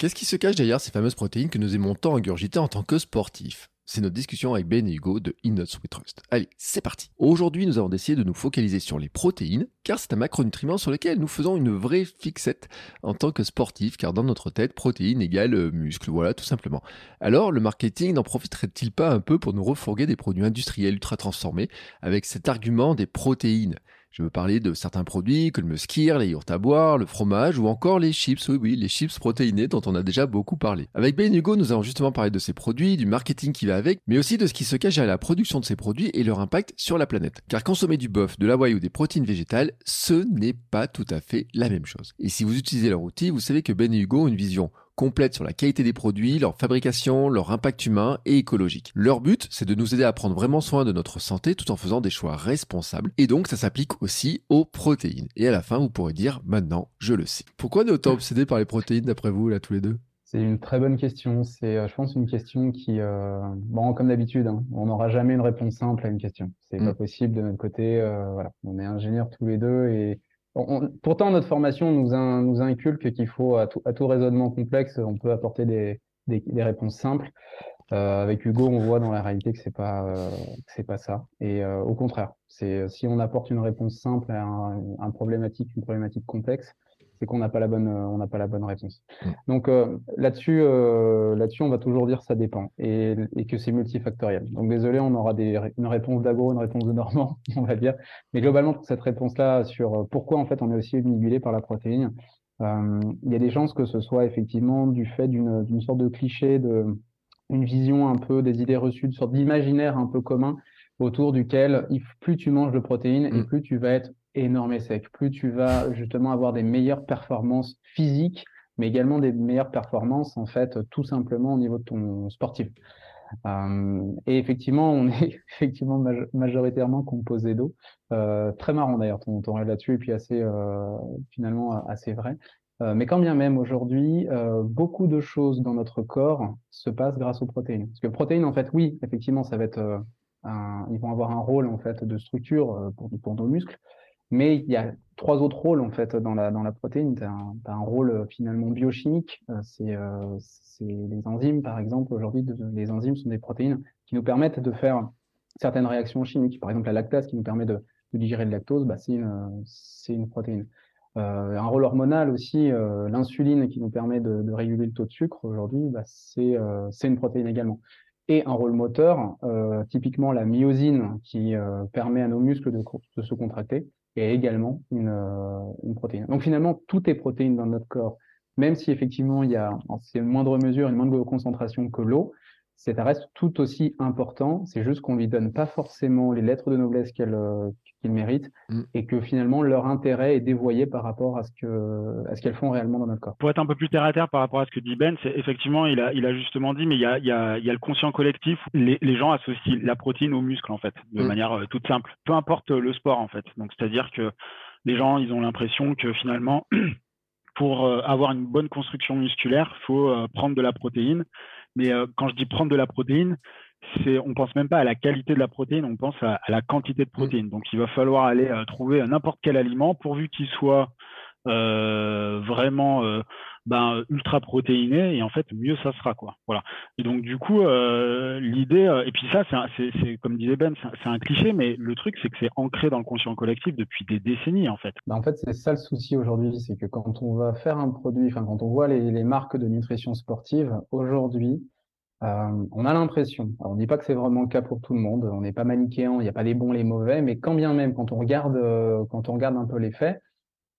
Qu'est-ce qui se cache derrière ces fameuses protéines que nous aimons tant ingurgiter en tant que sportifs c'est notre discussion avec Ben et Hugo de Innots We Trust. Allez, c'est parti. Aujourd'hui, nous avons décidé de nous focaliser sur les protéines, car c'est un macronutriment sur lequel nous faisons une vraie fixette en tant que sportifs, car dans notre tête, protéines égale euh, muscle, voilà, tout simplement. Alors, le marketing n'en profiterait-il pas un peu pour nous refourguer des produits industriels ultra transformés avec cet argument des protéines? Je veux parler de certains produits comme le skir, les yaourts à boire, le fromage ou encore les chips, oui oui, les chips protéinés dont on a déjà beaucoup parlé. Avec Ben Hugo, nous avons justement parlé de ces produits, du marketing qui va avec, mais aussi de ce qui se cache à la production de ces produits et leur impact sur la planète. Car consommer du bœuf, de l'avoine ou des protéines végétales, ce n'est pas tout à fait la même chose. Et si vous utilisez leur outil, vous savez que Ben Hugo ont une vision complète sur la qualité des produits, leur fabrication, leur impact humain et écologique. Leur but, c'est de nous aider à prendre vraiment soin de notre santé tout en faisant des choix responsables. Et donc, ça s'applique aussi aux protéines. Et à la fin, vous pourrez dire, maintenant, je le sais. Pourquoi on est autant obsédé par les protéines, d'après vous, là, tous les deux? C'est une très bonne question. C'est, euh, je pense, une question qui, euh, bon, comme d'habitude, hein, on n'aura jamais une réponse simple à une question. C'est mm. pas possible de notre côté. Euh, voilà, on est ingénieurs tous les deux et pourtant, notre formation nous, inculque qu'il faut, à tout, raisonnement complexe, on peut apporter des, réponses simples. Euh, avec Hugo, on voit dans la réalité que c'est pas euh, pas ça. Et euh, au contraire, c'est si on apporte une réponse simple à problématique, une problématique complexe, c'est qu'on n'a pas la bonne, euh, on n'a pas la bonne réponse. Mm. Donc euh, là-dessus, euh, là-dessus, on va toujours dire ça dépend et, et que c'est multifactoriel. Donc désolé, on aura des, une réponse d'agro, une réponse de normand, on va dire. Mais globalement, pour cette réponse-là sur pourquoi en fait on est aussi obnubilé par la protéine, euh, il y a des chances que ce soit effectivement du fait d'une, d'une sorte de cliché, de une vision un peu des idées reçues, une sorte d'imaginaire un peu commun autour duquel plus tu manges de protéines et mm. plus tu vas être énorme sec, plus tu vas justement avoir des meilleures performances physiques, mais également des meilleures performances en fait tout simplement au niveau de ton sportif. Euh, et effectivement, on est effectivement majoritairement composé d'eau. Euh, très marrant d'ailleurs ton, ton là-dessus et puis assez euh, finalement assez vrai. Mais quand bien même aujourd'hui, beaucoup de choses dans notre corps se passent grâce aux protéines. Parce que protéines, en fait, oui, effectivement, ça va être un, ils vont avoir un rôle en fait de structure pour, pour nos muscles, mais il y a trois autres rôles en fait dans la, dans la protéine. Tu as, un rôle euh, finalement biochimique, euh, euh, c'est les enzymes par exemple. Aujourd'hui, les enzymes sont des protéines qui nous permettent de faire certaines réactions chimiques. Par exemple, la lactase qui nous permet de, de digérer le lactose, bah, c'est une, une protéine. Euh, un rôle hormonal aussi, euh, l'insuline qui nous permet de, réguler le taux de sucre aujourd'hui, bah, c'est euh, une protéine également. Et un rôle moteur, typiquement la myosine qui permet à nos muscles de, se contracter et également une, euh, une, protéine. Donc finalement, tout est protéine dans notre corps, même si effectivement il y a en moindre mesure, une moindre concentration que l'eau, ça reste tout aussi important. C'est juste qu'on lui donne pas forcément les lettres de noblesse qu'elle euh, qu'il méritent mm. et que finalement leur intérêt est dévoyé par rapport à ce que à ce qu'elles font réellement dans notre corps. Pour être un peu plus terre à terre par rapport à ce que dit Ben, c'est effectivement il a il a justement dit mais il y a il y a, il y a le conscient collectif les, les gens associent la protéine au muscle en fait de mm. manière euh, toute simple. Peu importe le sport en fait. Donc c'est-à-dire que les gens ils ont l'impression que finalement pour euh, avoir une bonne construction musculaire, faut euh, prendre de la protéine. Mais quand je dis prendre de la protéine, c'est, on pense même pas à la qualité de la protéine, on pense à, la quantité de protéines. Donc, il va falloir aller euh, trouver n'importe quel aliment pourvu qu'il soit euh, vraiment euh, ben, ultra protéiné et en fait mieux ça sera quoi. Voilà. Et donc du coup l'idée et puis ça c'est, c'est, comme disait Ben c'est, un cliché mais le truc c'est que c'est ancré dans le conscient collectif depuis des décennies en fait. Ben, en fait c'est ça le souci aujourd'hui c'est que quand on va faire un produit enfin quand on voit les, les marques de nutrition sportive aujourd'hui euh, on a l'impression, on ne dit pas que c'est vraiment le cas pour tout le monde, on n'est pas manichéen, il n'y a pas les bons, les mauvais, mais quand bien même, quand on regarde, euh, quand on regarde un peu les faits,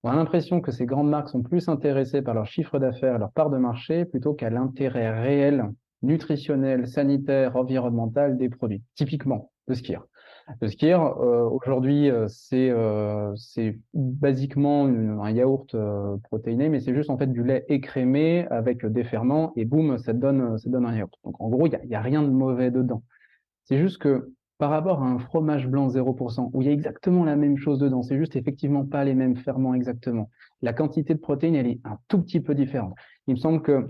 on a l'impression que ces grandes marques sont plus intéressées par leur chiffre d'affaires, leur part de marché, plutôt qu'à l'intérêt réel, nutritionnel, sanitaire, environnemental des produits. Typiquement, le skier. Le skir, euh, aujourd'hui, euh, c'est euh, basiquement un yaourt protéiné, mais c'est juste en fait du lait écrémé avec des ferments et boum, ça donne, ça donne un yaourt. Donc en gros, il n'y a, rien de mauvais dedans. C'est juste que par rapport à un fromage blanc 0%, où il y a exactement la même chose dedans, c'est juste effectivement pas les mêmes ferments exactement. La quantité de protéines, elle est un tout petit peu différente. Il me semble que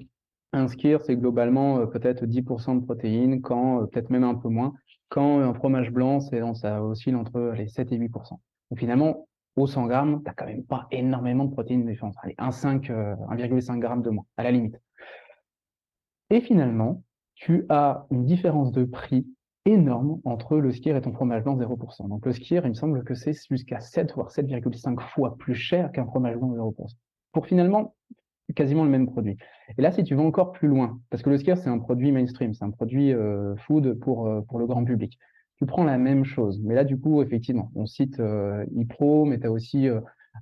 un skir, c'est globalement peut-être 10% de protéines, quand peut-être même un peu moins. Quand un fromage blanc, c'est ça oscille entre les 7 et 8 Donc finalement, au 100 grammes, tu n'as quand même pas énormément de protéines différentes. Allez, 1,5 euh, g de moins, à la limite. Et finalement, tu as une différence de prix énorme entre le skier et ton fromage blanc 0%. Donc le skier, il me semble que c'est jusqu'à 7 voire 7,5 fois plus cher qu'un fromage blanc 0%. Pour finalement quasiment le même produit. Et là, si tu vas encore plus loin, parce que le skier, c'est un produit mainstream, c'est un produit euh, food pour, euh, pour le grand public. Tu prends la même chose, mais là, du coup, effectivement, on cite euh, Ipro, mais tu as aussi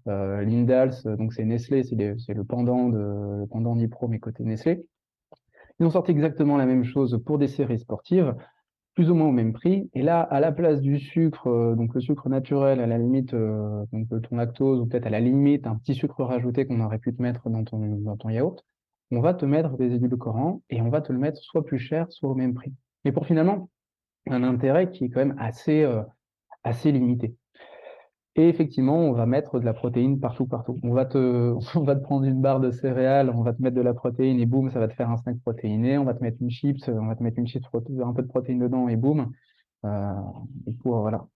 Lindals, donc c'est Nestlé, c'est le pendant de le pendant d'Ipro, mais côté Nestlé. Ils ont sorti exactement la même chose pour des séries sportives plus ou moins au même prix. Et là, à la place du sucre, euh, donc le sucre naturel, à la limite, euh, donc ton lactose, ou peut-être à la limite un petit sucre rajouté qu'on aurait pu te mettre dans ton, dans yaourt, on va te mettre des édulcorants et on va te le mettre soit plus cher, soit au même prix. Et pour finalement un intérêt qui est quand même assez, euh, assez limité. Et effectivement, on va mettre de la protéine partout, partout. On va te, on va te prendre une barre de céréales, on va te mettre de la protéine et boum, ça va te faire un snack protéiné. On va te mettre une chips, on va te mettre une chips, un peu de protéines dedans et boum. Euh, pour, voilà,